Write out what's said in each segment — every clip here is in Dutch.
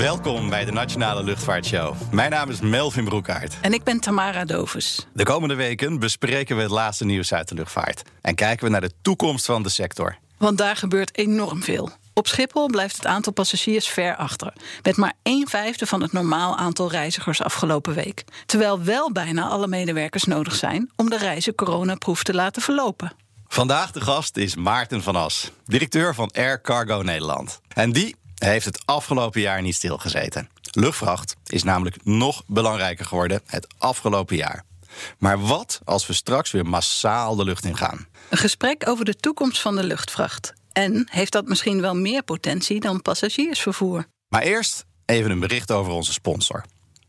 Welkom bij de Nationale Luchtvaartshow. Mijn naam is Melvin Broekaert. En ik ben Tamara Dovers. De komende weken bespreken we het laatste nieuws uit de luchtvaart. En kijken we naar de toekomst van de sector. Want daar gebeurt enorm veel. Op Schiphol blijft het aantal passagiers ver achter. Met maar 1 vijfde van het normaal aantal reizigers afgelopen week. Terwijl wel bijna alle medewerkers nodig zijn om de reizen coronaproef te laten verlopen. Vandaag de gast is Maarten van As, directeur van Air Cargo Nederland. En die heeft het afgelopen jaar niet stilgezeten. Luchtvracht is namelijk nog belangrijker geworden het afgelopen jaar. Maar wat als we straks weer massaal de lucht in gaan? Een gesprek over de toekomst van de luchtvracht. En heeft dat misschien wel meer potentie dan passagiersvervoer? Maar eerst even een bericht over onze sponsor.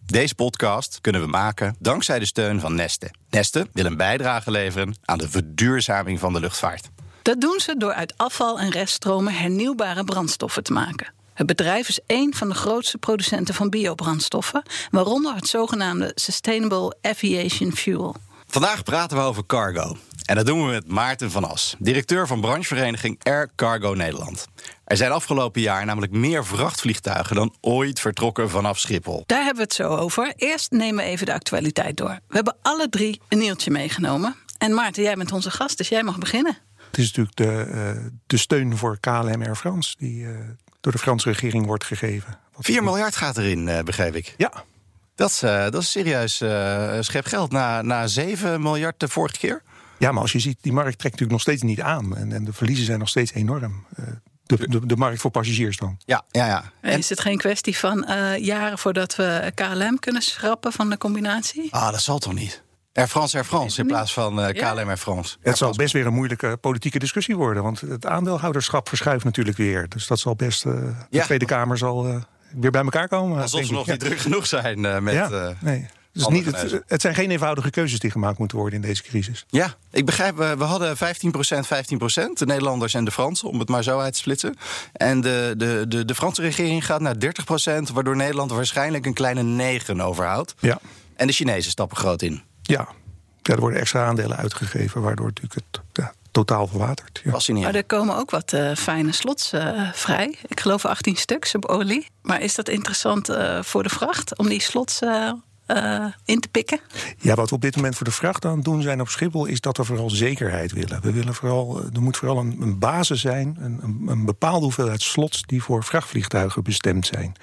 Deze podcast kunnen we maken dankzij de steun van Neste. Neste wil een bijdrage leveren aan de verduurzaming van de luchtvaart. Dat doen ze door uit afval en reststromen hernieuwbare brandstoffen te maken. Het bedrijf is een van de grootste producenten van biobrandstoffen, waaronder het zogenaamde Sustainable Aviation Fuel. Vandaag praten we over cargo. En dat doen we met Maarten van As, directeur van branchevereniging Air Cargo Nederland. Er zijn afgelopen jaar namelijk meer vrachtvliegtuigen dan ooit vertrokken vanaf Schiphol. Daar hebben we het zo over. Eerst nemen we even de actualiteit door. We hebben alle drie een nieuwtje meegenomen. En Maarten, jij bent onze gast, dus jij mag beginnen. Het is natuurlijk de, uh, de steun voor KLM Air France die uh, door de Franse regering wordt gegeven. 4 miljard gaat erin, uh, begrijp ik. Ja. Dat is, dat is serieus schep geld na, na 7 miljard de vorige keer. Ja, maar als je ziet, die markt trekt natuurlijk nog steeds niet aan. En, en de verliezen zijn nog steeds enorm. De, de, de, markt voor passagiers dan. Ja, ja, ja. En is het geen kwestie van uh, jaren voordat we KLM kunnen schrappen van de combinatie? Ah, dat zal toch niet? Air France, Air France in plaats van uh, KLM Air France. Het zal best weer een moeilijke politieke discussie worden. Want het aandeelhouderschap verschuift natuurlijk weer. Dus dat zal best. Uh, de ja. Tweede Kamer zal weer bij elkaar komen. Alsof ze nog niet druk genoeg zijn met. Ja, nee. Dus niet, het, het, zijn geen eenvoudige keuzes die gemaakt moeten worden in deze crisis. Ja, ik begrijp, we, we hadden 15%, 15%, de Nederlanders en de Fransen, om het maar zo uit te splitsen. En de, de, de, de Franse regering gaat naar 30%, waardoor Nederland waarschijnlijk een kleine 9 overhoudt. Ja. En de Chinezen stappen groot in. Ja, ja er worden extra aandelen uitgegeven, waardoor natuurlijk het ja, totaal verwatert. Ja. Maar er komen ook wat uh, fijne slots uh, vrij. Ik geloof 18 stuks op olie. Maar is dat interessant uh, voor de vracht om die slots uh, in te pikken? Ja, wat we op dit moment voor de vracht aan het doen zijn op Schiphol... is dat we vooral zekerheid willen. We willen vooral, er moet vooral een, een basis zijn, een, een, bepaalde hoeveelheid slots... die voor vrachtvliegtuigen bestemd zijn.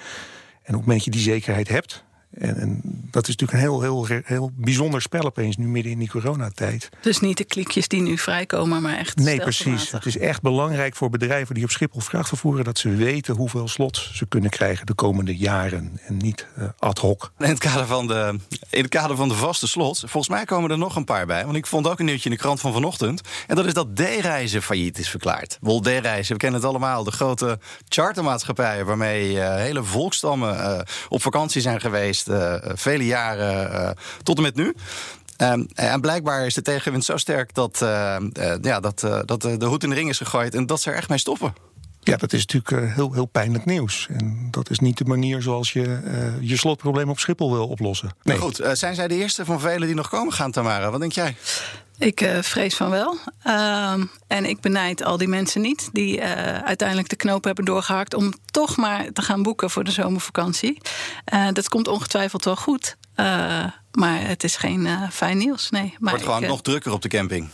En op het moment dat je die zekerheid hebt... En, en, dat is natuurlijk een heel, heel, heel bijzonder spel opeens nu midden in die coronatijd. Dus niet de klikjes die nu vrijkomen, maar echt. Nee, precies. Het is echt belangrijk voor bedrijven die op Schiphol vracht vervoeren dat ze weten hoeveel slots ze kunnen krijgen de komende jaren. En niet uh, ad hoc. In het, kader van de, in het kader van de vaste slots, volgens mij komen er nog een paar bij. Want ik vond ook een nieuwtje in de krant van vanochtend. En dat is dat D-reizen failliet is verklaard. Wol D-reizen, we kennen het allemaal. De grote chartermaatschappijen waarmee uh, hele volkstammen uh, op vakantie zijn geweest. Uh, vele jaren uh, tot en met nu. Um, en blijkbaar is de tegenwind zo sterk dat, uh, ja, dat, dat de hoed in de ring is gegooid en dat ze er echt mee stoppen. Ja, dat is natuurlijk heel, heel pijnlijk nieuws. En dat is niet de manier zoals je je slotprobleem op Schiphol wil oplossen. Nee. Maar goed, zijn zij de eerste van velen die nog komen gaan, Tamara? Wat denk jij? Ik uh, vrees van wel. Uh, en ik benijd al die mensen niet die uh, uiteindelijk de knoop hebben doorgehakt om toch maar te gaan boeken voor de zomervakantie. dat komt ongetwijfeld wel goed. maar het is geen fijn nieuws. Nee. Maar wordt gewoon nog drukker op de camping.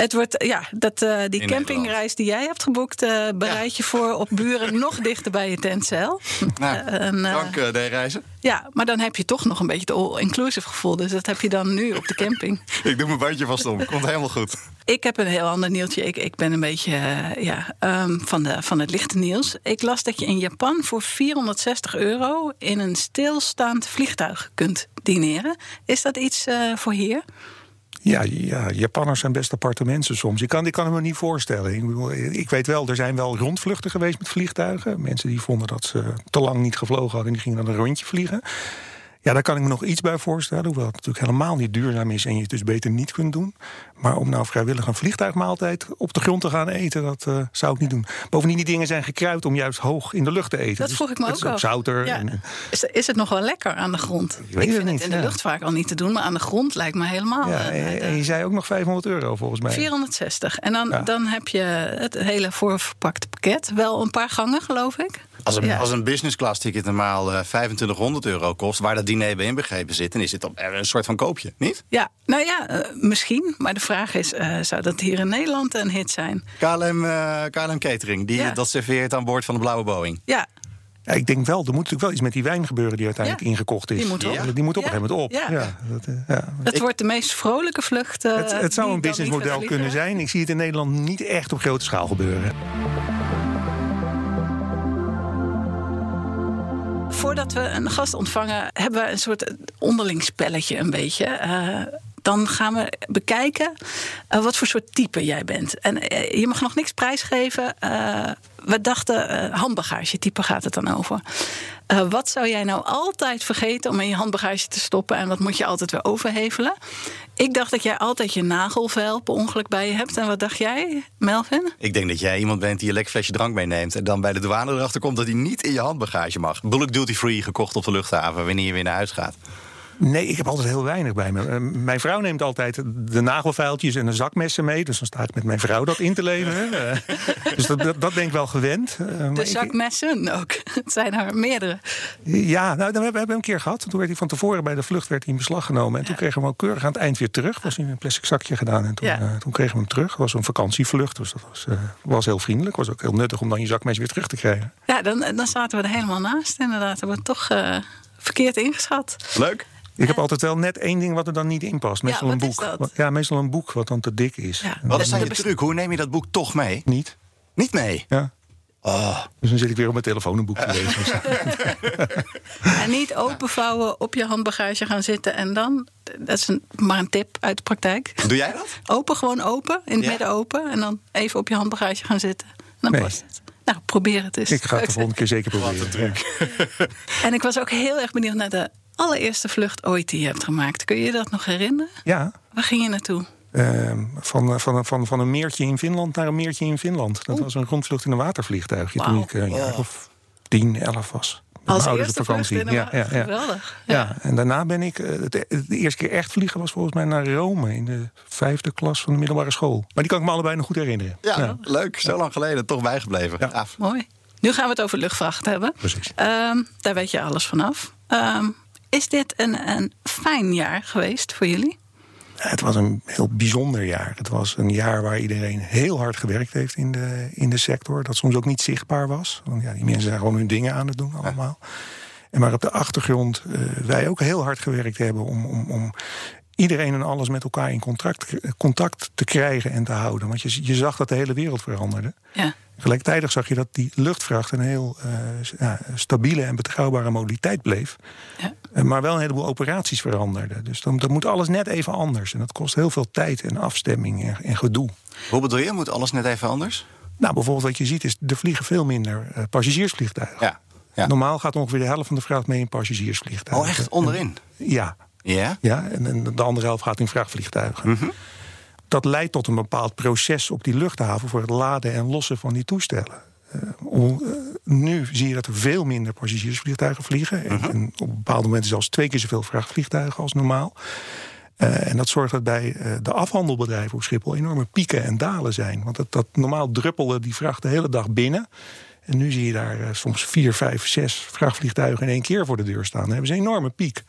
Het wordt, ja, dat, uh, die In campingreis die jij hebt geboekt, uh, bereid je voor op buren nog dichter bij je tentcel. Nou, uh, en, dank de reizen. Ja, maar dan heb je toch nog een beetje het all-inclusive gevoel. Dus dat heb je dan nu op de camping. ik doe mijn bandje vast om. Komt helemaal goed. Ik heb een heel ander nieuwtje. Ik, ik ben een beetje ja, um, van, de, van het lichte nieuws. Ik las dat je in Japan voor 460 euro in een stilstaand vliegtuig kunt dineren. Is dat iets voor hier? Ja, ja, Japanners zijn best aparte mensen soms. Ik kan, kan het me niet voorstellen. Ik, ik weet wel, er zijn wel rondvluchten geweest met vliegtuigen. Mensen die vonden dat ze te lang niet gevlogen hadden... en die gingen dan een rondje vliegen. Ja, daar kan ik me nog iets bij voorstellen. Hoewel het natuurlijk helemaal niet duurzaam is en je het dus beter niet kunt doen. Maar om nou vrijwillig een vliegtuigmaaltijd op de grond te gaan eten, dat uh, zou ik niet doen. Bovendien, die dingen zijn gekruid om juist hoog in de lucht te eten. Dat vroeg ik me dus, ook af. zouter. Ja. En, is, is het nog wel lekker aan de grond? Ik weet ik het vind niet. het in de lucht vaak al niet te doen, maar aan de grond lijkt me helemaal. Ja, en, en je zei ook nog 500 euro volgens mij. 460. En dan, dan heb je het hele voorverpakte pakket. Wel een paar gangen, geloof ik. Als een, Ja. als een business class ticket normaal eh, 2500 euro kost, waar dat diner bij inbegrepen zit, dan is het op- een soort van koopje, niet? Ja, nou ja, eh, misschien. Maar de vraag is, eh, zou dat hier in Nederland een hit zijn? KLM, eh, KLM Catering, die Ja. dat serveert aan boord van de blauwe Boeing. Ja, Ja, ik denk wel, er moet natuurlijk wel iets met die wijn gebeuren die uiteindelijk Ja, ingekocht is. die moet op. Ja, Die moet op een gegeven moment op. ja. Ja. dat, eh, ja. het Ik- wordt de meest vrolijke vlucht. eh, Het, het zou een businessmodel kunnen zijn. Ik zie het in Nederland niet echt op grote schaal gebeuren. Voordat we een gast ontvangen, hebben we een soort onderling spelletje een beetje. Eh, dan gaan we bekijken eh, wat voor soort type jij bent. En eh, je mag nog niks prijsgeven. We dachten, handbagage type gaat het dan over. Wat zou jij nou altijd vergeten om in je handbagage te stoppen... en wat moet je altijd weer overhevelen? Ik dacht dat jij altijd je nagelvel per ongeluk bij je hebt. En wat dacht jij, Melvin? Ik denk dat jij iemand bent die een lekker flesje drank meeneemt en dan bij de douane erachter komt dat hij niet in je handbagage mag. Bulk duty free gekocht op de luchthaven wanneer je weer naar huis gaat. Nee, ik heb altijd heel weinig bij me. Eh, mijn vrouw neemt altijd de nagelvuiltjes en de zakmessen mee. Dus dan sta ik met mijn vrouw dat in te leveren. Eh, dus dat, dat, dat ben ik wel gewend. Eh, maar De ik- zakmessen ook. Het zijn er meerdere. Ja, nou, dan hebben we hebben een keer gehad. Toen werd hij van tevoren bij de vlucht werd hij in beslag genomen. En toen kregen we hem ook keurig aan het eind weer terug. Was in een plastic zakje gedaan. En toen, Ja. eh, toen kregen we hem terug. Het was een vakantievlucht. Dus dat was, eh, was heel vriendelijk. was ook heel nuttig om dan je zakmes weer terug te krijgen. Ja, dan, dan zaten we er helemaal naast. Inderdaad, hebben we het toch eh, verkeerd ingeschat. Leuk. Ik heb altijd wel net één ding wat er dan niet in past. Meestal Ja, een boek. Ja, meestal een boek wat dan te dik is. Wat Dat is dan je best- truc? Hoe neem je dat boek toch mee? Niet. Niet mee. Ja. Oh, Dus dan zit ik weer op mijn telefoon een boek te lezen. En niet openvouwen, op je handbagage gaan zitten en dan... Dat is een, maar een tip uit de praktijk. doe jij dat? Open, gewoon open. In het Ja. midden open. En dan even op je handbagage gaan zitten. Dan Nee. past het. Nou, probeer het eens. ik ga het de volgende keer zeker Wat een proberen. truc. En ik was ook heel erg benieuwd naar de allereerste vlucht ooit die je hebt gemaakt. Kun je je dat nog herinneren? Ja, Waar ging je naartoe? Ehm, van, van, van, van een meertje in Finland naar een meertje in Finland. Dat was een rondvlucht in een watervliegtuigje toen Wauw. ik eh, een jaar of tien, elf was. Met Als mijn ouders eerste op vakantie. in ja, een ja, ja. Geweldig. Ja, en daarna ben ik. eh, Het, de eerste keer echt vliegen was volgens mij naar Rome in de vijfde klas van de middelbare school. Maar die kan ik me allebei nog goed herinneren. Ja, leuk. Zo lang geleden. Toch bijgebleven. Ja. Gaaf. Mooi. Nu gaan we het over luchtvracht hebben. Precies. Ehm, daar weet je alles vanaf. Ehm, is dit een, een fijn jaar geweest voor jullie? Het was een heel bijzonder jaar. Het was een jaar waar iedereen heel hard gewerkt heeft in de, in de sector. Dat soms ook niet zichtbaar was. Want ja, die mensen zijn gewoon hun dingen aan het doen allemaal. En maar op de achtergrond eh, wij ook heel hard gewerkt hebben om, om, om iedereen en alles met elkaar in contact, contact te krijgen en te houden. Want je, je zag dat de hele wereld veranderde. Ja. Gelijktijdig zag je dat die luchtvracht een heel eh, ja, stabiele en betrouwbare modaliteit bleef. Ja. Eh, Maar wel een heleboel operaties veranderden. Dus dan, dan moet alles net even anders. En dat kost heel veel tijd en afstemming en, en gedoe. Hoe bedoel je? Moet alles net even anders? Nou, bijvoorbeeld wat je ziet is, er vliegen veel minder eh, passagiersvliegtuigen. Ja. ja. Normaal gaat ongeveer de helft van de vracht mee in passagiersvliegtuigen. Oh, echt onderin? Ja, Ja? ja en, en de andere helft gaat in vrachtvliegtuigen. Mhm. Dat leidt tot een bepaald proces op die luchthaven voor het laden en lossen van die toestellen. Eh, eh, nu zie je dat er veel minder passagiersvliegtuigen vliegen. En, Mhm. en op bepaalde momenten zelfs twee keer zoveel vrachtvliegtuigen als normaal. Eh, en dat zorgt dat bij de afhandelbedrijven op Schiphol enorme pieken en dalen zijn. Want dat, dat normaal druppelde die vracht de hele dag binnen. En nu zie je daar soms vier, vijf, zes vrachtvliegtuigen in één keer voor de deur staan. Dan hebben ze een enorme piek.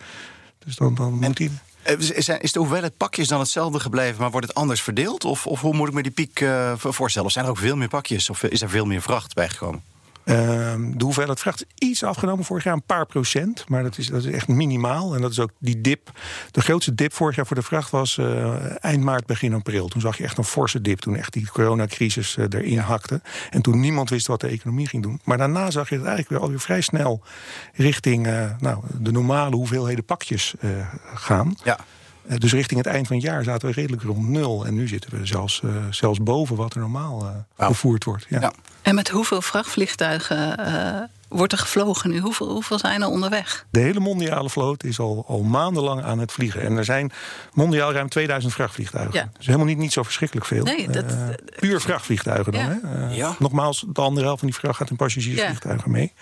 Dus dan, dan moet die. Eh, Is, de hoeveelheid pakjes dan hetzelfde gebleven, maar wordt het anders verdeeld? Of, of hoe moet ik me die piek eh, voorstellen? Of zijn er ook veel meer pakjes? Of is er veel meer vracht bijgekomen? Ehm, de hoeveelheid vracht is iets afgenomen vorig jaar, een paar procent. Maar dat is, dat is echt minimaal. En dat is ook die dip. De grootste dip vorig jaar voor de vracht was eh, eind maart, begin april. Toen zag je echt een forse dip. Toen echt die coronacrisis eh, erin hakte. En toen niemand wist wat de economie ging doen. Maar daarna zag je het eigenlijk weer alweer vrij snel richting eh, nou, de normale hoeveelheden pakjes gaan. Ja. Eh, Dus richting het eind van het jaar zaten we redelijk rond nul. En nu zitten we zelfs, eh, zelfs boven wat er normaal eh, Wauw. vervoerd wordt. Ja. Ja. En met hoeveel vrachtvliegtuigen eh, wordt er gevlogen nu? Hoeveel, hoeveel zijn er onderweg? De hele mondiale vloot is al, al maandenlang aan het vliegen. En er zijn mondiaal ruim 2000 vrachtvliegtuigen. Ja. Dus helemaal niet, niet zo verschrikkelijk veel. Nee, dat- puur vrachtvliegtuigen dan. Ja. Hè? Ja. Nogmaals, de andere helft van die vracht gaat in passagiersvliegtuigen mee.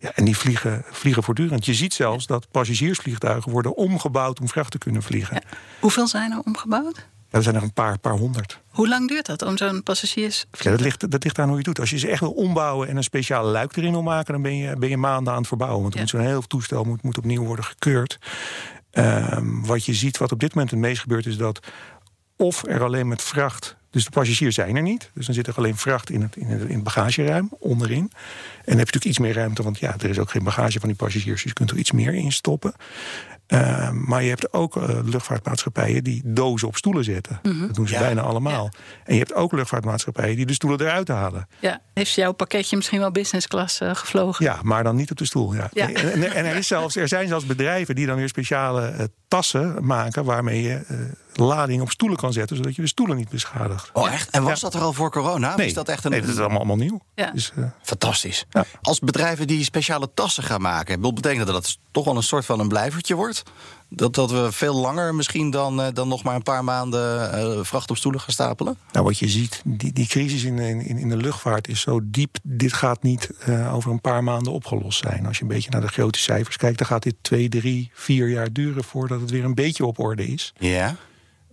Ja, en die vliegen, vliegen voortdurend. Je ziet zelfs dat passagiersvliegtuigen worden omgebouwd om vracht te kunnen vliegen. Ja. Hoeveel zijn er omgebouwd? er zijn er een paar, paar honderd. Hoe lang duurt dat om zo'n passagiers? Ja, dat, ligt, dat ligt aan hoe je het doet. Als je ze echt wil ombouwen en een speciale luik erin wil maken, dan ben je, ben je maanden aan het verbouwen. Want Ja. moet zo'n heel toestel moet, moet opnieuw worden gekeurd. Ehm, wat je ziet, wat op dit moment het meest gebeurt, is dat of er alleen met vracht. Dus de passagiers zijn er niet. Dus dan zit er alleen vracht in het, in het, in bagageruim onderin. En dan heb je natuurlijk iets meer ruimte, want ja, er is ook geen bagage van die passagiers. Dus je kunt er iets meer in stoppen. Ehm, maar je hebt ook eh, luchtvaartmaatschappijen die dozen op stoelen zetten. Dat doen ze Ja. bijna allemaal. En je hebt ook luchtvaartmaatschappijen die de stoelen eruit halen. Ja, heeft jouw pakketje misschien wel business class eh, gevlogen? Ja, maar dan niet op de stoel. Ja. Ja. En, en- en er, is zelfs, er zijn zelfs bedrijven die dan weer speciale eh, tassen maken waarmee je eh, lading op stoelen kan zetten, zodat je de stoelen niet beschadigt. Oh, echt? En was Ja. dat er al voor corona? Of Nee, is dat echt een. nee, dat is allemaal, allemaal nieuw. Ja. Dus, eh, Fantastisch. Ja. Als bedrijven die speciale tassen gaan maken, wil betekenen dat dat toch wel een soort van een blijvertje wordt? Dat, dat we veel langer misschien dan, eh, dan nog maar een paar maanden eh, vracht op stoelen gaan stapelen? nou, wat je ziet, die, die crisis in, in, in de luchtvaart is zo diep. Dit gaat niet eh, over een paar maanden opgelost zijn. Als je een beetje naar de grote cijfers kijkt, dan gaat dit twee, drie, vier jaar duren voordat het weer een beetje op orde is. Ja.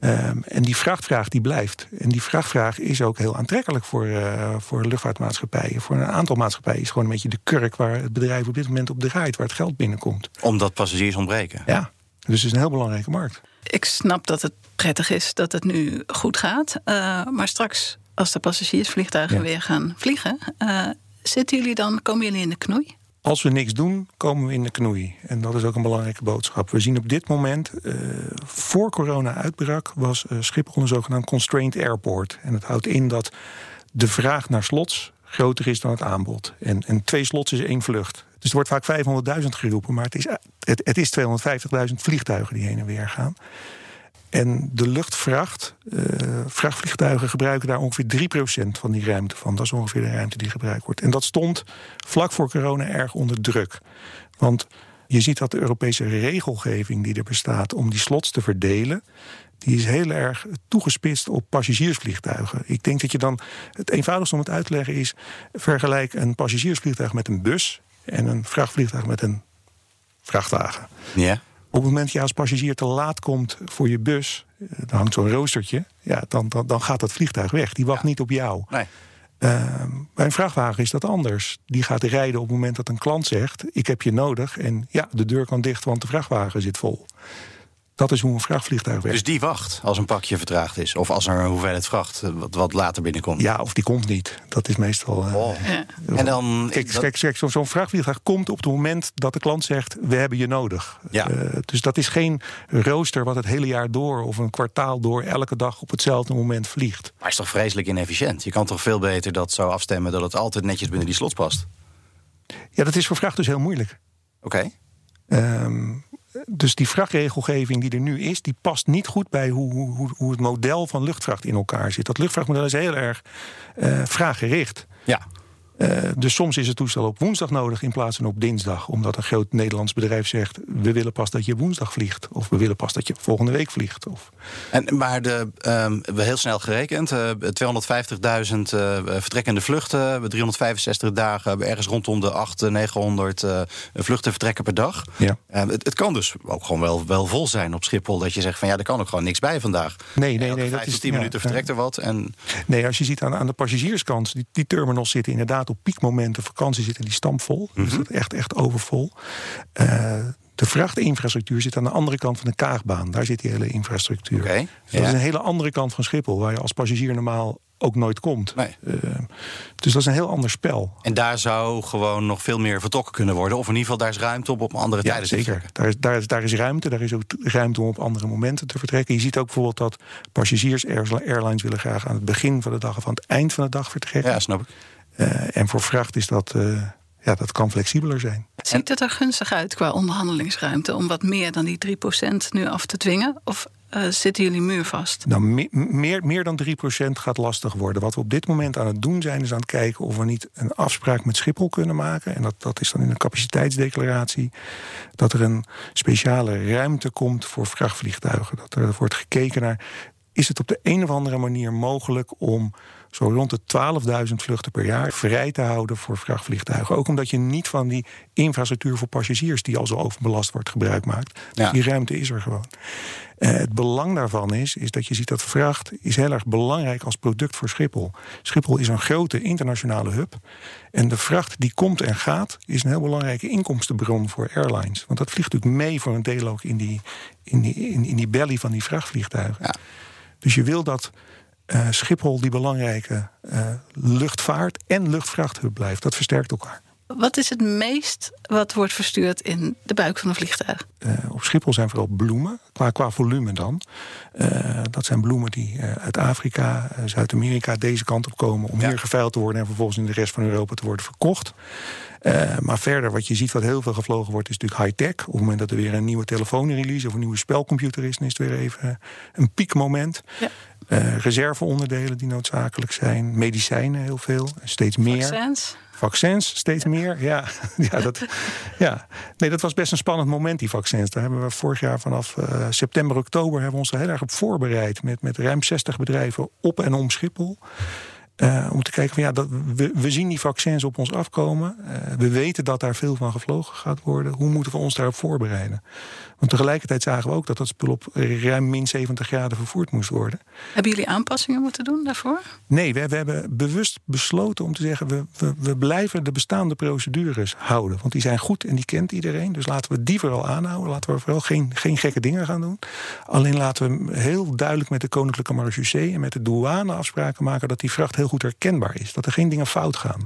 Ehm, en die vrachtvraag die blijft. En die vrachtvraag is ook heel aantrekkelijk voor, eh, voor luchtvaartmaatschappijen. Voor een aantal maatschappijen is gewoon een beetje de kurk waar het bedrijf op dit moment op draait, waar het geld binnenkomt. Omdat passagiers ontbreken. Ja. Dus het is een heel belangrijke markt. Ik snap dat het prettig is dat het nu goed gaat. eh, maar straks, als de passagiersvliegtuigen Ja. weer gaan vliegen, eh, zitten jullie dan, komen jullie in de knoei? Als we niks doen, komen we in de knoei. En dat is ook een belangrijke boodschap. We zien op dit moment, eh, voor corona uitbrak, was eh, Schiphol een zogenaamd constrained airport. En dat houdt in dat de vraag naar slots groter is dan het aanbod. En, en twee slots is één vlucht. Dus er wordt vaak 500.000 geroepen, maar het is, het, het is 250.000 vliegtuigen die heen en weer gaan. En de luchtvracht, eh, vrachtvliegtuigen gebruiken daar ongeveer 3% van die ruimte van. Dat is ongeveer de ruimte die gebruikt wordt. En dat stond vlak voor corona erg onder druk. Want je ziet dat de Europese regelgeving die er bestaat om die slots te verdelen, die is heel erg toegespitst op passagiersvliegtuigen. Ik denk dat je dan het eenvoudigste om het uit te leggen is: vergelijk een passagiersvliegtuig met een bus en een vrachtvliegtuig met een vrachtwagen. Ja. Op het moment dat je als passagier te laat komt voor je bus, eh, dan hangt zo'n roostertje, ja, dan, dan, dan gaat dat vliegtuig weg. Die wacht niet op jou. Nee. Ehm, bij een vrachtwagen is dat anders. Die gaat rijden op het moment dat een klant zegt: Ik heb je nodig. En ja, de deur kan dicht, want de vrachtwagen zit vol. Dat is hoe een vrachtvliegtuig werkt. Dus die wacht als een pakje vertraagd is. Of als er een hoeveelheid vracht eh, wat, wat later binnenkomt. Ja, of die komt niet. Dat is meestal. eh, Oh. Ja. En dan. Kijk, dat- kijk, kijk, zo- zo'n vrachtvliegtuig komt op het moment dat de klant zegt: We hebben je nodig. Ja. Eh, dus dat is geen rooster wat het hele jaar door of een kwartaal door elke dag op hetzelfde moment vliegt. Maar is toch vreselijk inefficiënt? Je kan toch veel beter dat zo afstemmen dat het altijd netjes binnen die slots past? Ja, dat is voor vracht dus heel moeilijk. Oké. Ehm, dus die vrachtregelgeving die er nu is, die past niet goed bij hoe, hoe, hoe- het model van luchtvracht in elkaar zit. Dat luchtvrachtmodel is heel erg eh vraaggericht. Ja. Eh, dus soms is het toestel op woensdag nodig in plaats van op dinsdag. Omdat een groot Nederlands bedrijf zegt: we willen pas dat je woensdag vliegt. Of we willen pas dat je volgende week vliegt. Of... En, maar de, ehm, we heel snel gerekend. eh 250.000 eh, vertrekkende vluchten. We 365 dagen. we ergens rondom de 800, 900 eh, vluchten vertrekken per dag. Ja. Het, het kan dus ook gewoon wel, wel vol zijn op Schiphol. Dat je zegt van ja, er kan ook gewoon niks bij vandaag. Nee, nee, nee. Dat is, 10 ja, minuten ja. vertrekt er wat. En Nee, als je ziet aan, aan de passagierskant, die, die terminals zitten inderdaad op piekmomenten. Vakantie zitten die stampvol. Dus dat is echt, echt overvol. Eh, de vrachtinfrastructuur zit aan de andere kant van de Kaagbaan. Daar zit die hele infrastructuur. Oké, Dus dat ja. is een hele andere kant van Schiphol, waar je als passagier normaal ook nooit komt. Nee. Eh, dus dat is een heel ander spel. En daar zou gewoon nog veel meer vertrokken kunnen worden. Of in ieder geval, daar is ruimte op op andere Ja, tijden. zeker. Daar is, daar, is, daar is ruimte. Daar is ook ruimte om op andere momenten te vertrekken. Je ziet ook bijvoorbeeld dat passagiers airlines willen graag aan het begin van de dag of aan het eind van de dag vertrekken. Ja, snap ik. Eh, en voor vracht is dat, eh, ja, dat kan flexibeler zijn. Ziet het er gunstig uit qua onderhandelingsruimte om wat meer dan die 3% nu af te dwingen? Of eh, zitten jullie muurvast? Nou, me- meer, meer dan 3% gaat lastig worden. Wat we op dit moment aan het doen zijn, is aan het kijken of we niet een afspraak met Schiphol kunnen maken. En dat, dat is dan in een capaciteitsdeclaratie. Dat er een speciale ruimte komt voor vrachtvliegtuigen. Dat er wordt gekeken naar is het op de een of andere manier mogelijk om zo rond de 12.000 vluchten per jaar vrij te houden voor vrachtvliegtuigen. Ook omdat je niet van die infrastructuur voor passagiers, die al zo overbelast wordt, gebruik maakt. Ja. Die ruimte is er gewoon. Eh, het belang daarvan is, is dat je ziet dat vracht is heel erg belangrijk als product voor Schiphol. Schiphol is een grote internationale hub. En de vracht die komt en gaat, is een heel belangrijke inkomstenbron voor airlines. Want dat vliegt natuurlijk mee voor een deel ook in die, in die, in, in die belly van die vrachtvliegtuigen. Ja. Dus je wil dat eh, Schiphol die belangrijke eh, luchtvaart en luchtvrachthub blijft. Dat versterkt elkaar. Wat is het meest wat wordt verstuurd in de buik van een vliegtuig? Eh, op Schiphol zijn vooral bloemen, qua, qua volume dan. Eh, dat zijn bloemen die eh, uit Afrika, Zuid-Amerika deze kant op komen... om Ja. hier geveild te worden en vervolgens in de rest van Europa te worden verkocht. Eh, maar verder, wat je ziet wat heel veel gevlogen wordt, is natuurlijk high-tech. Op het moment dat er weer een nieuwe telefoonrelease of een nieuwe spelcomputer is... dan is het weer even een piekmoment. Ja. Eh, reserveonderdelen die noodzakelijk zijn. Medicijnen heel veel, steeds meer. Vaccins? Vaccins, steeds meer. Ja, ja, dat, ja. Nee, dat was best een spannend moment, die vaccins. Daar hebben we vorig jaar vanaf eh, september, oktober... hebben we ons er heel erg op voorbereid... met, met ruim 60 bedrijven op en om Schiphol. Eh, om te kijken van ja, dat, we, we zien die vaccins op ons afkomen. We weten dat daar veel van gevlogen gaat worden. Hoe moeten we ons daarop voorbereiden? Want tegelijkertijd zagen we ook dat dat spul op ruim min 70 graden vervoerd moest worden. Hebben jullie aanpassingen moeten doen daarvoor? Nee, we, we hebben bewust besloten om te zeggen... We, we, we blijven de bestaande procedures houden. Want die zijn goed en die kent iedereen. Dus laten we die vooral aanhouden. Laten we vooral geen, geen gekke dingen gaan doen. Alleen laten we heel duidelijk met de Koninklijke Marechaussee... en met de douane afspraken maken dat die vracht heel goed herkenbaar is. Dat er geen dingen fout gaan.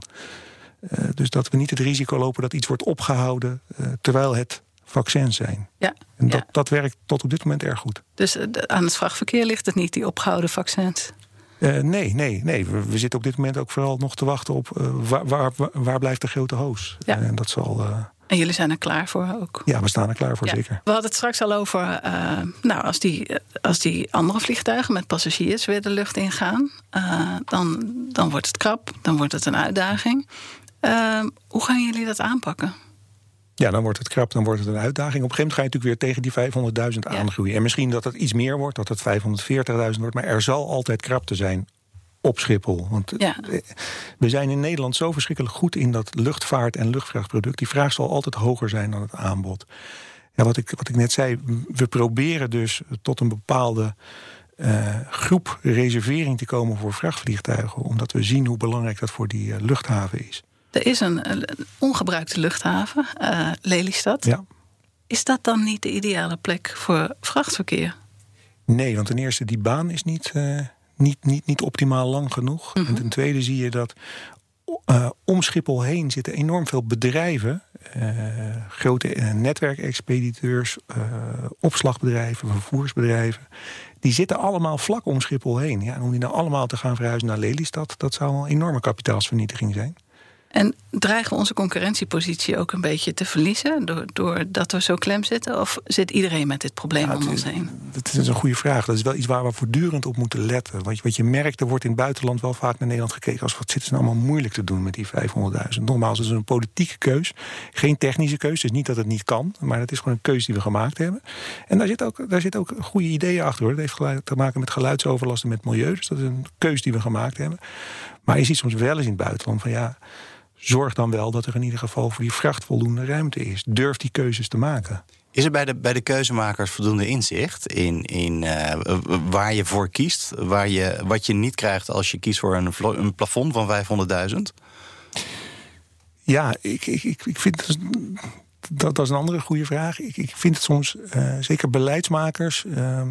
Eh, dus dat we niet het risico lopen dat iets wordt opgehouden... eh, terwijl het vaccins zijn. Ja. En dat, ja. dat werkt tot op dit moment erg goed. Dus eh, aan het vrachtverkeer ligt het niet, die opgehouden vaccins. Eh, nee, nee, nee. We, we zitten op dit moment ook vooral nog te wachten op eh, waar, waar, waar blijft de grote hoos. Ja. En dat zal. En jullie zijn er klaar voor ook. ja, we staan er klaar voor, Ja. zeker. We hadden het straks al over, nou, als die, als die andere vliegtuigen met passagiers weer de lucht ingaan, dan, dan wordt het krap, dan wordt het een uitdaging. Hoe gaan jullie dat aanpakken? Ja, dan wordt het krap, dan wordt het een uitdaging. Op een gegeven moment ga je natuurlijk weer tegen die 500.000 Ja. aangroeien. En misschien dat het iets meer wordt, dat het 540.000 wordt. Maar er zal altijd krapte zijn op Schiphol. Want Ja. eh, we zijn in Nederland zo verschrikkelijk goed in dat luchtvaart- en luchtvrachtproduct. Die vraag zal altijd hoger zijn dan het aanbod. Ja, wat, ik, wat ik net zei, we proberen dus tot een bepaalde eh, groep reservering te komen voor vrachtvliegtuigen. Omdat we zien hoe belangrijk dat voor die eh, luchthaven is. Er is een, een ongebruikte luchthaven, eh, Lelystad. Ja. Is dat dan niet de ideale plek voor vrachtverkeer? Nee, want ten eerste, die baan is niet, eh, niet, niet, niet optimaal lang genoeg. En ten tweede zie je dat eh, om Schiphol heen zitten enorm veel bedrijven. grote netwerkexpediteurs, opslagbedrijven, vervoersbedrijven. Die zitten allemaal vlak om Schiphol heen. Ja, en om die nou allemaal te gaan verhuizen naar Lelystad... dat zou een enorme kapitaalsvernietiging zijn. En dreigen we onze concurrentiepositie ook een beetje te verliezen door- doordat we zo klem zitten? Of zit iedereen met dit probleem Ja, om ons heen? Dat is een goede vraag. Dat is wel iets waar we voortdurend op moeten letten. Je, wat je merkt, er wordt in het buitenland wel vaak naar Nederland gekeken... als wat zitten ze nou allemaal moeilijk te doen met die 500.000. Nogmaals, het is een politieke keus. Geen technische keus, dus niet dat het niet kan. Maar het is gewoon een keus die we gemaakt hebben. En daar zit ook, daar zit ook goede ideeën achter. Hoor. Dat heeft te maken met geluidsoverlast en met milieu. Dus dat is een keus die we gemaakt hebben. Maar je ziet soms wel eens in het buitenland van ja... Zorg dan wel dat er in ieder geval voor die vracht voldoende ruimte is. Durf die keuzes te maken. Is er bij de, bij de keuzemakers voldoende inzicht in, in eh, waar je voor kiest? Waar je, wat je niet krijgt als je kiest voor een, een plafond van 500.000? Ja, ik, ik, ik, vind dat, dat, is een andere goede vraag. Ik, ik vind het soms, eh, zeker beleidsmakers, eh,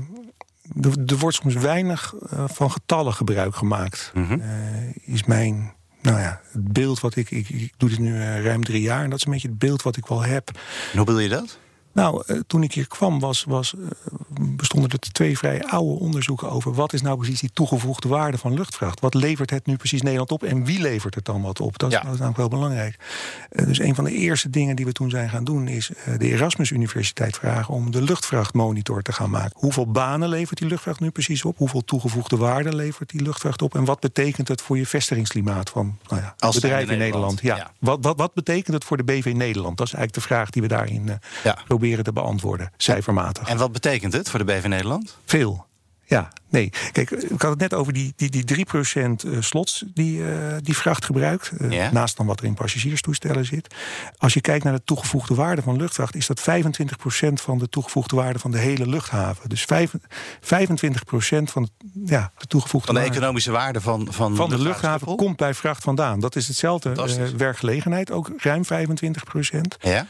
er, er wordt soms weinig eh, van getallen gebruik gemaakt. Mhm. Eh, is mijn, nou ja, het beeld wat ik, ik, ik doe dit nu eh, ruim drie jaar en dat is een beetje het beeld wat ik wel heb. En hoe bedoel je dat? Nou, eh, toen ik hier kwam, was, was, eh, bestonden er twee vrij oude onderzoeken over wat is nou precies die toegevoegde waarde van luchtvracht. Wat levert het nu precies Nederland op en wie levert het dan wat op? Dat, is- Ja. dat is namelijk wel belangrijk. Eh, dus een van de eerste dingen die we toen zijn gaan doen, is de Erasmus Universiteit vragen om de luchtvrachtmonitor te gaan maken. Hoeveel banen levert die luchtvracht nu precies op? Hoeveel toegevoegde waarde levert die luchtvracht op? En wat betekent het voor je vestigingsklimaat van nou ja, Als bedrijven in Nederland? Nederland, Ja. Wat, wat, wat betekent het voor de BV Nederland? Dat is eigenlijk de vraag die we daarin Ja. Proberen te beantwoorden, cijfermatig. En wat betekent het voor de BV Nederland? Veel. Ja, nee. Kijk, ik had het net over die, die, die 3% eh, slots die, uh, die vracht gebruikt. Uh, ja. Naast dan wat er in passagierstoestellen zit. Als je kijkt naar de toegevoegde waarde van luchtvracht, is dat 25% van de toegevoegde waarde van de hele luchthaven. Dus 5, 25% van de, ja, de toegevoegde Van de economische waarde van, van, van de, de luchthaven komt bij vracht vandaan. Dat is hetzelfde werkgelegenheid, ook ruim 25%. Ja. Uh,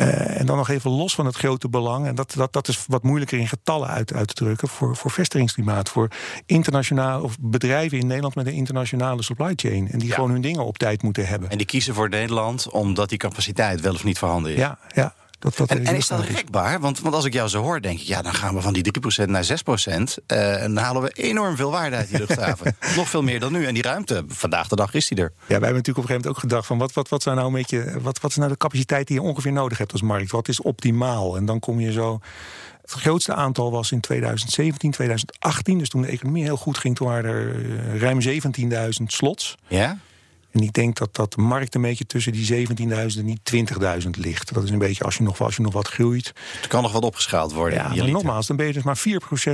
en dan nog even los van het grote belang. En dat, dat, dat is wat moeilijker in getallen uit, uit te drukken. Voor, voor vestigingsklimaat. Voor internationale of bedrijven in Nederland met een internationale supply chain. En die ja. gewoon hun dingen op tijd moeten hebben. En die kiezen voor Nederland omdat die capaciteit wel of niet voorhanden is. Ja, ja. Dat, dat en, en is dat rekbaar? Want, want als ik jou zo hoor, denk ik, ja, dan gaan we van die 3% naar 6%. Uh, en dan halen we enorm veel waarde uit die luchthaven. Nog veel meer dan nu. En die ruimte, vandaag de dag is die er. Ja, wij hebben natuurlijk op een gegeven moment ook gedacht van wat, wat, wat, zijn nou een beetje, wat, wat is nou de capaciteit die je ongeveer nodig hebt als markt? Wat is optimaal? En dan kom je zo. Het grootste aantal was in 2017, 2018. Dus toen de economie heel goed ging, toen waren er ruim 17.000 slots. Ja? En ik denk dat, dat de markt een beetje tussen die 17.000 en die 20.000 ligt. Dat is een beetje als je nog, als je nog wat groeit. Er kan nog wat opgeschaald worden. Ja, maar nogmaals, dan ben je dus maar 4%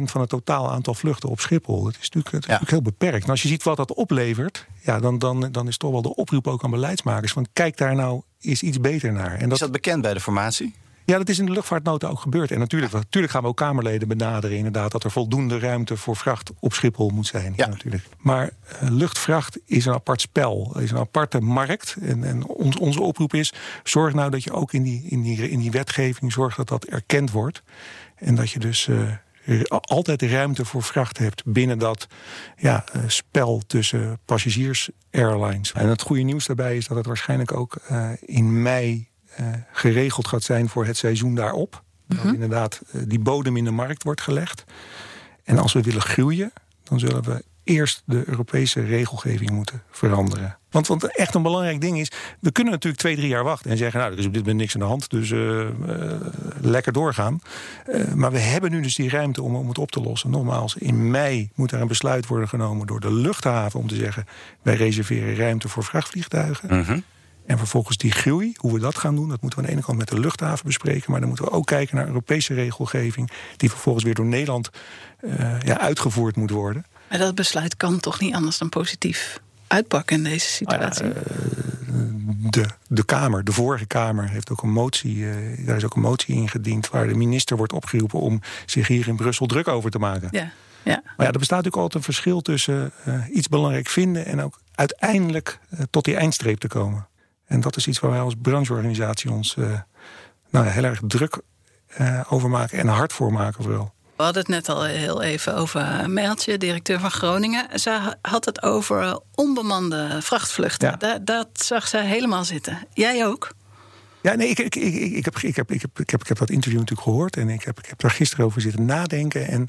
van het totaal aantal vluchten op Schiphol. Dat is natuurlijk, dat is natuurlijk heel beperkt. En als je ziet wat dat oplevert, ja, dan, dan, dan is toch wel de oproep ook aan beleidsmakers. Van kijk daar nou eens iets beter naar. En dat, is dat bekend bij de formatie? Ja, dat is in de luchtvaartnota ook gebeurd. En natuurlijk, natuurlijk gaan we ook Kamerleden benaderen, inderdaad, dat er voldoende ruimte voor vracht op Schiphol moet zijn. Ja. natuurlijk. Maar uh, luchtvracht is een apart spel, is een aparte markt. En, en ons, onze oproep is: zorg nou dat je ook in die, in die, in die wetgeving zorgt dat dat erkend wordt. En dat je dus. Uh, altijd ruimte voor vracht hebt binnen dat ja, uh, spel tussen passagiers, airlines. En het goede nieuws daarbij is dat het waarschijnlijk ook uh, in mei geregeld gaat zijn voor het seizoen daarop. Dat Mhm. inderdaad uh, die bodem in de markt wordt gelegd. En als we willen groeien, dan zullen we eerst de Europese regelgeving moeten veranderen. Want, want echt een belangrijk ding is, we kunnen natuurlijk twee, drie jaar wachten en zeggen, nou, er is op dit moment niks aan de hand, dus uh, uh, lekker doorgaan. Uh, maar we hebben nu dus die ruimte om, om het op te lossen. Nogmaals, in mei moet er een besluit worden genomen door de luchthaven om te zeggen, wij reserveren ruimte voor vrachtvliegtuigen. Mm -hmm. En vervolgens die groei, hoe we dat gaan doen, dat moeten we aan de ene kant met de luchthaven bespreken. Maar dan moeten we ook kijken naar Europese regelgeving, die vervolgens weer door Nederland uh, ja, uitgevoerd moet worden. Maar dat besluit kan toch niet anders dan positief uitpakken in deze situatie? Uh, de, de Kamer, de vorige Kamer, heeft ook een motie. Uh, daar is ook een motie ingediend waar de minister wordt opgeroepen om zich hier in Brussel druk over te maken. Ja. Ja. Maar ja, er bestaat natuurlijk altijd een verschil tussen uh, iets belangrijk vinden en ook uiteindelijk tot die eindstreep te komen. En dat is iets waar wij als brancheorganisatie ons uh, nou, heel erg druk uh, over maken en hard voor maken vooral. We hadden het net al heel even over Mereltje, directeur van Groningen. Ze had het over onbemande vrachtvluchten. Ja. Da dat zag zij helemaal zitten. Jij ook? Ja, nee, ik, ik, ik, ik, heb, ik, heb, ik, heb, ik, heb, ik heb dat interview natuurlijk gehoord en ik heb, ik heb daar gisteren over zitten nadenken. En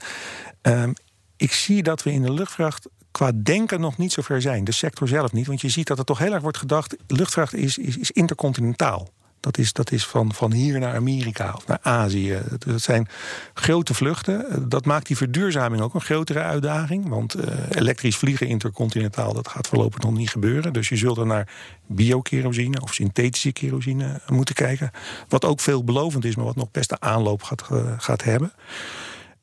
um, ik zie dat we in de luchtvracht qua denken nog niet zo ver zijn. De sector zelf niet. Want je ziet dat er toch heel erg wordt gedacht... luchtvracht is, is, is intercontinentaal. Dat is, dat is van, van hier naar Amerika of naar Azië. Dat zijn grote vluchten. Dat maakt die verduurzaming ook een grotere uitdaging. Want uh, elektrisch vliegen intercontinentaal, dat gaat voorlopig nog niet gebeuren. Dus je zult er naar biokerosine of synthetische kerosine moeten kijken. Wat ook veelbelovend is, maar wat nog best de aanloop gaat, uh, gaat hebben.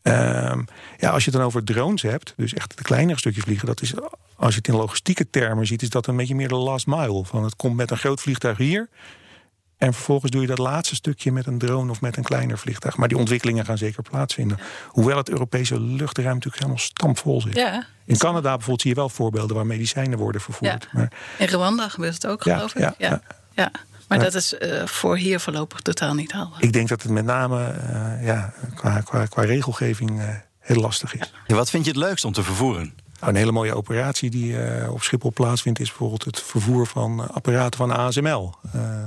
Um, ja, als je het dan over drones hebt, dus echt de kleinere stukjes vliegen, dat is, als je het in logistieke termen ziet, is dat een beetje meer de last mile. Van het komt met een groot vliegtuig hier. En vervolgens doe je dat laatste stukje met een drone of met een kleiner vliegtuig. Maar die ontwikkelingen gaan zeker plaatsvinden. Hoewel het Europese luchtruim natuurlijk helemaal stampvol zit. Ja. In Canada bijvoorbeeld zie je wel voorbeelden waar medicijnen worden vervoerd. Ja. Maar, in Rwanda gebeurt het ook, geloof ja, ik. Ja, ja. Maar dat is uh, voor hier voorlopig totaal niet haalbaar. Ik denk dat het met name uh, ja, qua, qua, qua regelgeving uh, heel lastig is. Ja, wat vind je het leukst om te vervoeren? Nou, een hele mooie operatie die op Schiphol plaatsvindt... is bijvoorbeeld het vervoer van apparaten van ASML.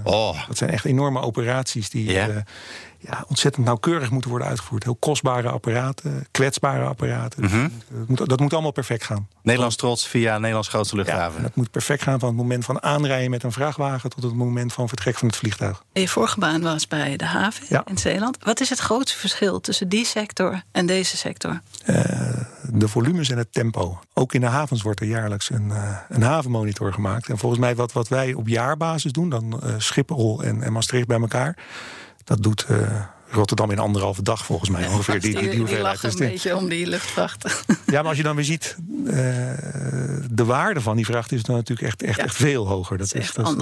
oh. Dat zijn echt enorme operaties die... ja, ontzettend nauwkeurig moeten worden uitgevoerd. Heel kostbare apparaten, kwetsbare apparaten. Mm -hmm. dat, moet, dat, moet, allemaal perfect gaan. Nederlands trots via Nederlands grootste luchthaven. Ja, dat moet perfect gaan van het moment van aanrijden met een vrachtwagen... tot het moment van vertrek van het vliegtuig. En je vorige baan was bij de haven ja. in Zeeland. Wat is het grootste verschil tussen die sector en deze sector? Uh, de volumes en het tempo. Ook in de havens wordt er jaarlijks een, uh, een havenmonitor gemaakt. En volgens mij wat, wat wij op jaarbasis doen... dan uh, Schiphol en, en Maastricht bij elkaar... Dat doet uh, Rotterdam in anderhalve dag volgens mij ongeveer. Die, die, die, die hoeveelheid. een beetje om die luchtvracht. Ja, maar als je dan weer ziet, uh, de waarde van die vracht is dan natuurlijk echt, echt, echt veel hoger. Dat, is, dat, is,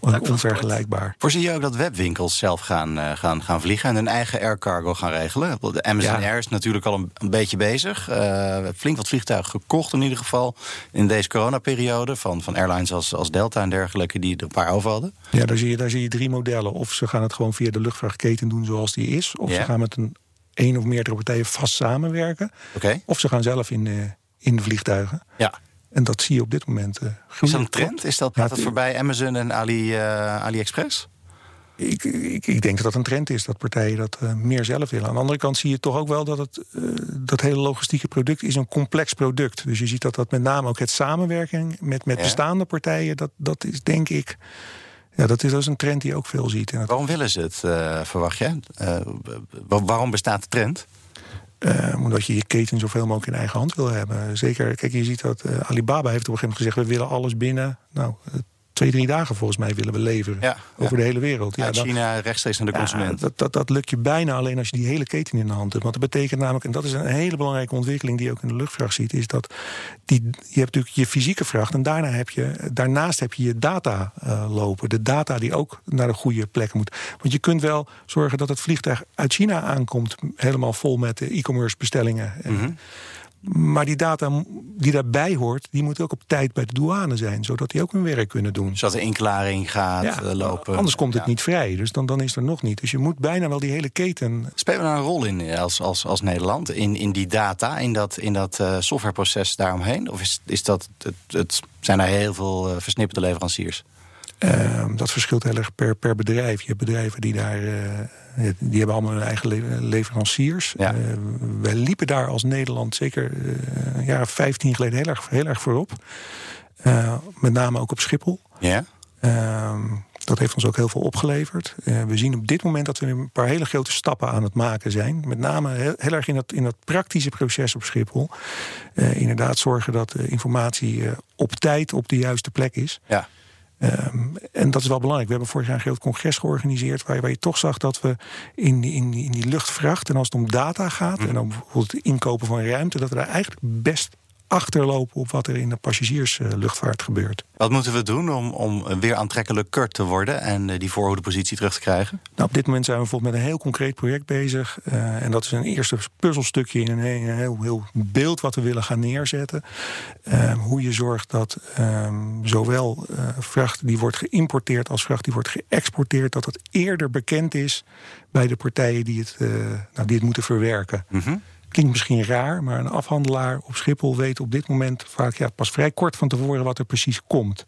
dat is onvergelijkbaar. Voorzie je ook dat webwinkels zelf gaan, uh, gaan, gaan vliegen en hun eigen air cargo gaan regelen? De Amazon ja. Air is natuurlijk al een, een beetje bezig. Uh, flink wat vliegtuigen gekocht in ieder geval in deze coronaperiode. Van, van airlines als, als Delta en dergelijke die er een paar over hadden. Ja, daar zie, je, daar zie je drie modellen. Of ze gaan het gewoon via de luchtvraachtketen doen zoals die is. Of ja. ze gaan met een één of meerdere partijen vast samenwerken. Okay. Of ze gaan zelf in de, in de vliegtuigen. Ja. En dat zie je op dit moment. Uh, is dat een trend? Is dat, gaat dat voorbij Amazon en Ali, uh, AliExpress? Ik, ik, ik, denk dat dat een trend is, dat partijen dat uh, meer zelf willen. Aan de andere kant zie je toch ook wel dat het uh, dat hele logistieke product is een complex product. Dus je ziet dat dat met name ook het samenwerking met, met ja. bestaande partijen, dat, dat is denk ik. Ja, dat is, dat is een trend die je ook veel ziet. Waarom willen ze het, uh, verwacht je? waarom bestaat de trend? Uh, omdat je je keten zoveel mogelijk in eigen hand wil hebben. Zeker, kijk, je ziet dat Alibaba heeft op een gegeven moment gezegd: we willen alles binnen. Nou, twee, drie dagen volgens mij willen we leveren. Ja, over de hele wereld. Ja, China rechtstreeks naar de consument. Dat, dat, dat lukt je bijna alleen als je die hele keten in de hand hebt. Want dat betekent namelijk, en dat is een hele belangrijke ontwikkeling die je ook in de luchtvracht ziet, is dat die, je hebt natuurlijk je fysieke vracht en daarna heb je, daarnaast heb je je data uh, lopen. De data die ook naar de goede plek moet. Want je kunt wel zorgen dat het vliegtuig uit China aankomt, helemaal vol met e-commerce bestellingen. Mm -hmm. Maar die data die daarbij hoort, die moet ook op tijd bij de douane zijn, zodat die ook hun werk kunnen doen. Zodat de inklaring gaat ja, lopen. Anders komt het ja. niet vrij, dus dan, dan is er nog niet. Dus je moet bijna wel die hele keten. Spelen we daar een rol in als, als, als Nederland? In, in die data, in dat, in dat uh, softwareproces daaromheen? Of is, is dat het, het, zijn er heel veel uh, versnipperde leveranciers? Uh, dat verschilt heel erg per, per bedrijf. Je hebt bedrijven die daar. Die hebben allemaal hun eigen le leveranciers. Ja. Uh, wij liepen daar als Nederland zeker een jaar of 15 geleden heel erg, heel erg voorop. met name ook op Schiphol. Ja. Ehm, dat heeft ons ook heel veel opgeleverd. we zien op dit moment dat we een paar hele grote stappen aan het maken zijn. Met name heel, heel erg in dat, in dat praktische proces op Schiphol. inderdaad zorgen dat informatie op tijd op de juiste plek is. Ja. Um, en dat is wel belangrijk. We hebben vorig jaar een groot congres georganiseerd... waar, waar je toch zag dat we in die, in, die, in die luchtvracht... en als het om data gaat... Mm. en dan bijvoorbeeld het inkopen van ruimte... dat we daar eigenlijk best achterlopen op wat er in de passagiersluchtvaart gebeurt. Wat moeten we doen om, om weer aantrekkelijker te worden en uh, die voorhoedepositie terug te krijgen? Nou, op dit moment zijn we bijvoorbeeld met een heel concreet project bezig. Uh, en dat is een eerste puzzelstukje in een, heel, heel, beeld wat we willen gaan neerzetten. Uh, hoe je zorgt dat zowel vracht die wordt geïmporteerd als vracht die wordt geëxporteerd, dat het eerder bekend is bij de partijen die het, nou, die het moeten verwerken. Mm -hmm. Klinkt misschien raar, maar een afhandelaar op Schiphol weet op dit moment vaak ja, pas vrij kort van tevoren wat er precies komt.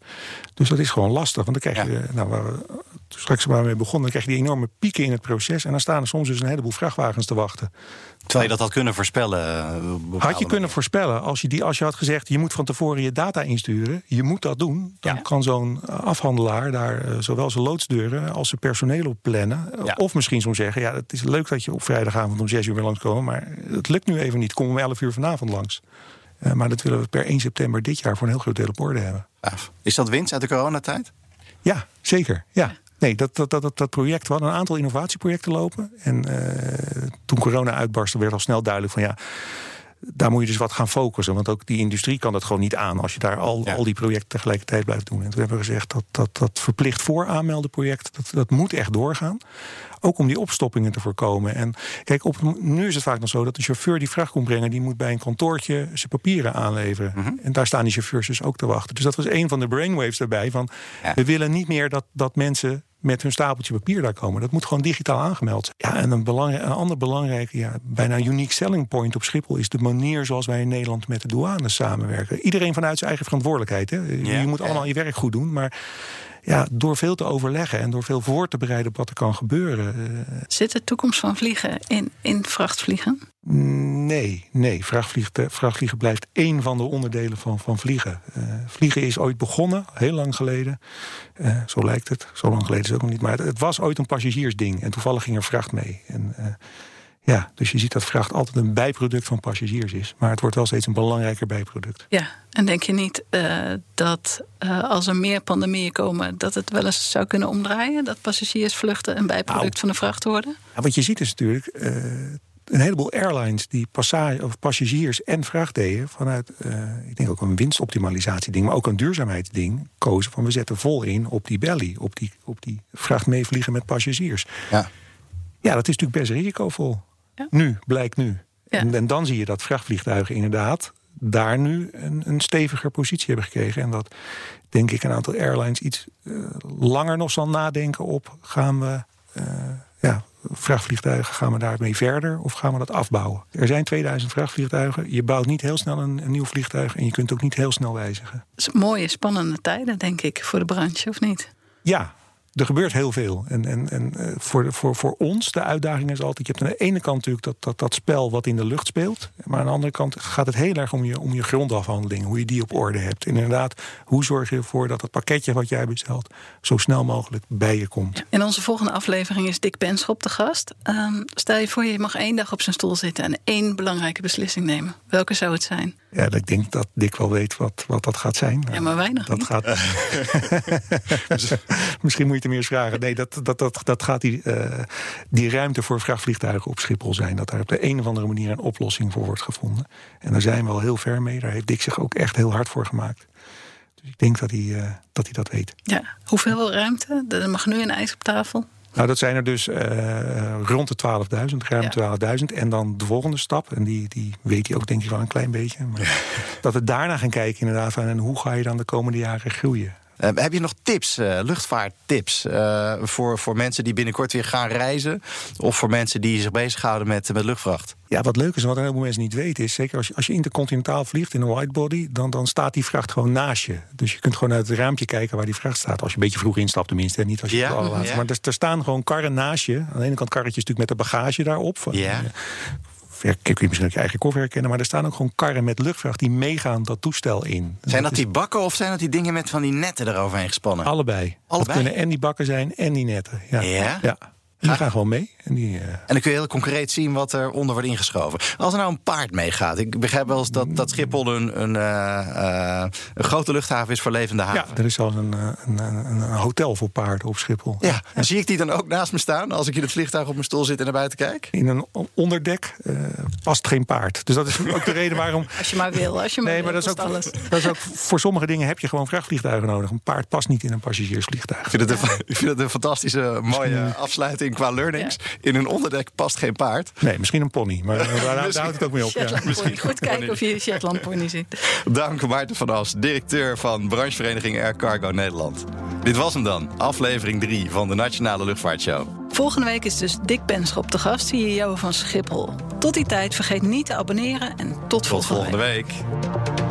Dus dat is gewoon lastig. Want dan krijg je, ja. nou, waar we straks maar mee begonnen, dan krijg je die enorme pieken in het proces. En dan staan er soms dus een heleboel vrachtwagens te wachten. Terwijl je dat had kunnen voorspellen. Had je kunnen voorspellen. Als je, die, als je had gezegd, je moet van tevoren je data insturen. Je moet dat doen. Dan ja. kan zo'n afhandelaar daar uh, zowel zijn loodsdeuren als zijn personeel op plannen. Ja. Of misschien soms zeggen, ja, het is leuk dat je op vrijdagavond om 6 uur weer langskomt. Maar het lukt nu even niet. Kom om 11 uur vanavond langs. Uh, maar dat willen we per 1 september dit jaar voor een heel groot deel op orde hebben. Is dat winst uit de coronatijd? Ja, zeker. Ja. Nee, dat, dat, dat, dat project, we hadden een aantal innovatieprojecten lopen. En uh, toen corona uitbarstte, werd al snel duidelijk van ja. Daar moet je dus wat gaan focussen. Want ook die industrie kan dat gewoon niet aan als je daar al, Ja. al die projecten tegelijkertijd blijft doen. En toen hebben we gezegd dat dat, dat verplicht vooraanmelden project, dat, dat moet echt doorgaan. Ook om die opstoppingen te voorkomen. En kijk, op, nu is het vaak nog zo dat de chauffeur die vracht komt brengen, die moet bij een kantoortje zijn papieren aanleveren. Mhm. En daar staan die chauffeurs dus ook te wachten. Dus dat was een van de brainwaves daarbij. Van, Ja. We willen niet meer dat, dat mensen met hun stapeltje papier daar komen. Dat moet gewoon digitaal aangemeld zijn. Ja, en een, een ander belangrijke, ja, bijna unique selling point op Schiphol is de manier zoals wij in Nederland met de douane samenwerken. Iedereen vanuit zijn eigen verantwoordelijkheid. Hè. Ja, je moet ja. allemaal je werk goed doen. Maar ja, door veel te overleggen en door veel voor te bereiden op wat er kan gebeuren. eh, Zit de toekomst van vliegen in, in vrachtvliegen? Nee, nee. Vrachtvliegen, vrachtvliegen blijft één van de onderdelen van, van vliegen. Uh, vliegen is ooit begonnen, heel lang geleden. Uh, zo lijkt het. Zo lang geleden is het ook nog niet. Maar het, het, was ooit een passagiersding. En toevallig ging er vracht mee. En uh, Ja, dus je ziet dat vracht altijd een bijproduct van passagiers is. Maar het wordt wel steeds een belangrijker bijproduct. Ja, en denk je niet dat als er meer pandemieën komen, dat het wel eens zou kunnen omdraaien? Dat passagiersvluchten een bijproduct nou, van de vracht worden? Ja, wat je ziet is natuurlijk. Een heleboel airlines die passage, of passagiers en vracht deden vanuit, ik denk ook een winstoptimalisatieding, maar ook een duurzaamheidsding, kozen van we zetten vol in op die belly, op die, op die vracht meevliegen met passagiers. Ja. ja, dat is natuurlijk best risicovol. Ja. Nu, blijkt nu. En, en, dan zie je dat vrachtvliegtuigen inderdaad daar nu een, een steviger positie hebben gekregen. En dat denk ik een aantal airlines iets uh, langer nog zal nadenken op gaan we. Uh, ja, vrachtvliegtuigen, gaan we daarmee verder of gaan we dat afbouwen? Er zijn 2000 vrachtvliegtuigen. Je bouwt niet heel snel een, een nieuw vliegtuig en je kunt ook niet heel snel wijzigen. Dat is mooie, spannende tijden, denk ik, voor de branche, of niet? Ja, er gebeurt heel veel. En, en, en eh, voor, voor, voor ons, de uitdaging is altijd... je hebt aan de ene kant natuurlijk dat, dat, dat spel wat in de lucht speelt. Maar aan de andere kant gaat het heel erg om je, om je grondafhandeling. Hoe je die op orde hebt. En inderdaad, hoe zorg je ervoor dat het pakketje wat jij bestelt... zo snel mogelijk bij je komt. In onze volgende aflevering is Dick Benschop de gast. Um, stel je voor, je mag één dag op zijn stoel zitten... en één belangrijke beslissing nemen. Welke zou het zijn? Ja, ik denk dat Dick wel weet wat, wat dat gaat zijn. Ja, maar weinig dat niet. Gaat... Misschien moet je hem eerst vragen. Nee, dat, dat, dat, dat gaat die, uh, die ruimte voor vrachtvliegtuigen op Schiphol zijn. Dat daar op de een of andere manier een oplossing voor wordt gevonden. En daar zijn we al heel ver mee. Daar heeft Dick zich ook echt heel hard voor gemaakt. Dus ik denk dat hij, uh, dat, hij dat weet. Ja, hoeveel ruimte? Er mag nu een ijs op tafel. Nou, dat zijn er dus uh, rond de 12.000, ruim ja. 12.000. En dan de volgende stap, en die, die weet hij ook denk ik wel een klein beetje. Maar dat we daarna gaan kijken inderdaad van en hoe ga je dan de komende jaren groeien. Uh, heb je nog tips, uh, luchtvaarttips, uh, voor, voor mensen die binnenkort weer gaan reizen? Of voor mensen die zich bezighouden met, met luchtvracht? Ja, wat leuk is en wat een heleboel mensen niet weten... is zeker als je, als je intercontinentaal vliegt in een widebody... Dan, dan staat die vracht gewoon naast je. Dus je kunt gewoon uit het raampje kijken waar die vracht staat. Als je een beetje vroeg instapt tenminste, niet als je ja, het. Ja. Maar er, er, staan gewoon karren naast je. Aan de ene kant karretjes natuurlijk met de bagage daarop. Van, ja kun je misschien ook je eigen koffer herkennen, maar er staan ook gewoon karren met luchtvracht die meegaan dat toestel in. Zijn dat, die bakken of zijn dat die dingen met van die netten eroverheen gespannen? Allebei. Allebei. Dat kunnen en die bakken zijn en die netten. Ja. ja? ja. Die gaan gewoon mee. En, die, uh... en dan kun je heel concreet zien wat er onder wordt ingeschoven. Als er nou een paard meegaat. Ik begrijp wel eens dat, dat Schiphol een, een, uh, een grote luchthaven is voor levende haven. Ja, er is zelfs een, een, een, hotel voor paarden op Schiphol. Ja, en zie ik die dan ook naast me staan als ik in het vliegtuig op mijn stoel zit en naar buiten kijk? In een onderdek uh, past geen paard. Dus dat is ook de reden waarom. Als je maar wil, als je maar nee, wil, maar dat is, ook, alles. dat is ook voor sommige dingen heb je gewoon vrachtvliegtuigen nodig. Een paard past niet in een passagiersvliegtuig. Ik vind het een, ik vind het een fantastische, mooie afsluiting qua learnings. Ja in een onderdek past geen paard. Nee, misschien een pony, maar daar, houdt het ook mee op. Ja. Misschien Goed kijken of je Shetland pony ziet. Dank Maarten van As, directeur van branchevereniging Air Cargo Nederland. Dit was hem dan, aflevering 3 van de Nationale Luchtvaartshow. Volgende week is dus Dick Benschop de gast, CEO van Schiphol. Tot die tijd vergeet niet te abonneren en tot, tot volgende week. week.